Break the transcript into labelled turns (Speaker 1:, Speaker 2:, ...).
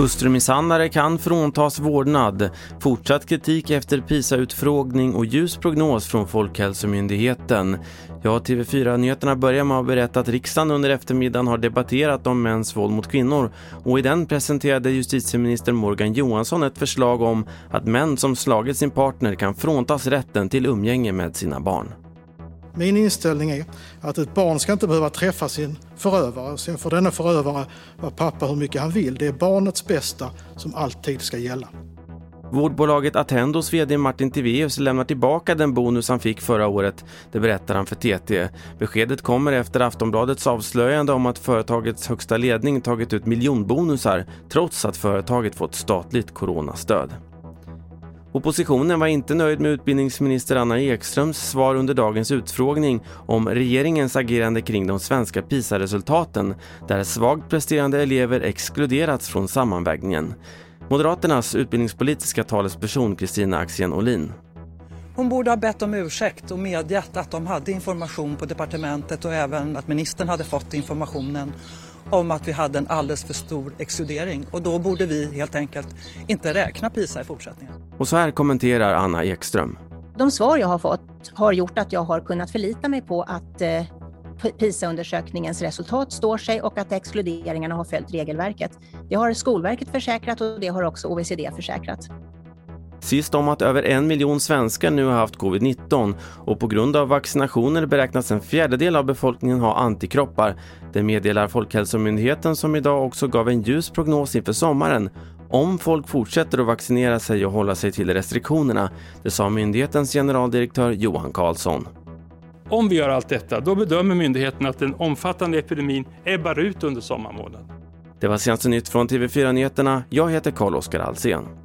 Speaker 1: Hustrumisshandlare kan fråntas vårdnad. Fortsatt kritik efter PISA-utfrågning och ljus prognos från Folkhälsomyndigheten. Ja, TV4-nyheterna börjar med att berätta att riksdagen under eftermiddagen har debatterat om mäns våld mot kvinnor och i den presenterade justitieminister Morgan Johansson ett förslag om att män som slagit sin partner kan fråntas rätten till umgänge med sina barn.
Speaker 2: Min inställning är att ett barn ska inte behöva träffa sin förövare. Sen får denna förövare vara pappa hur mycket han vill. Det är barnets bästa som alltid ska gälla.
Speaker 1: Vårdbolaget Attendos vd Martin Tiveus lämnar tillbaka den bonus han fick förra året. Det berättar han för TT. Beskedet kommer efter Aftonbladets avslöjande om att företagets högsta ledning tagit ut miljonbonusar trots att företaget fått statligt coronastöd. Oppositionen var inte nöjd med utbildningsminister Anna Ekströms svar under dagens utfrågning om regeringens agerande kring de svenska PISA-resultaten där svagt presterande elever exkluderats från sammanvägningen. Moderaternas utbildningspolitiska talesperson Kristina Axén Olin.
Speaker 3: Hon borde ha bett om ursäkt och medgett att de hade information på departementet och även att ministern hade fått informationen om att vi hade en alldeles för stor exkludering och då borde vi helt enkelt inte räkna PISA i fortsättningen.
Speaker 1: Och så här kommenterar Anna Ekström.
Speaker 4: De svar jag har fått har gjort att jag har kunnat förlita mig på att eh, PISA-undersökningens resultat står sig och att exkluderingarna har följt regelverket. Det har Skolverket försäkrat och det har också OECD försäkrat.
Speaker 1: Sist om att över en miljon svenskar nu har haft covid-19 och på grund av vaccinationer beräknas en fjärdedel av befolkningen ha antikroppar. Det meddelar Folkhälsomyndigheten som idag också gav en ljus prognos inför sommaren om folk fortsätter att vaccinera sig och hålla sig till restriktionerna. Det sa myndighetens generaldirektör Johan Karlsson.
Speaker 5: Om vi gör allt detta, då bedömer myndigheten att den omfattande epidemin ebbar ut under sommarmånaden.
Speaker 1: Det var senaste nytt från TV4 Nyheterna. Jag heter Carl-Oskar Alsen.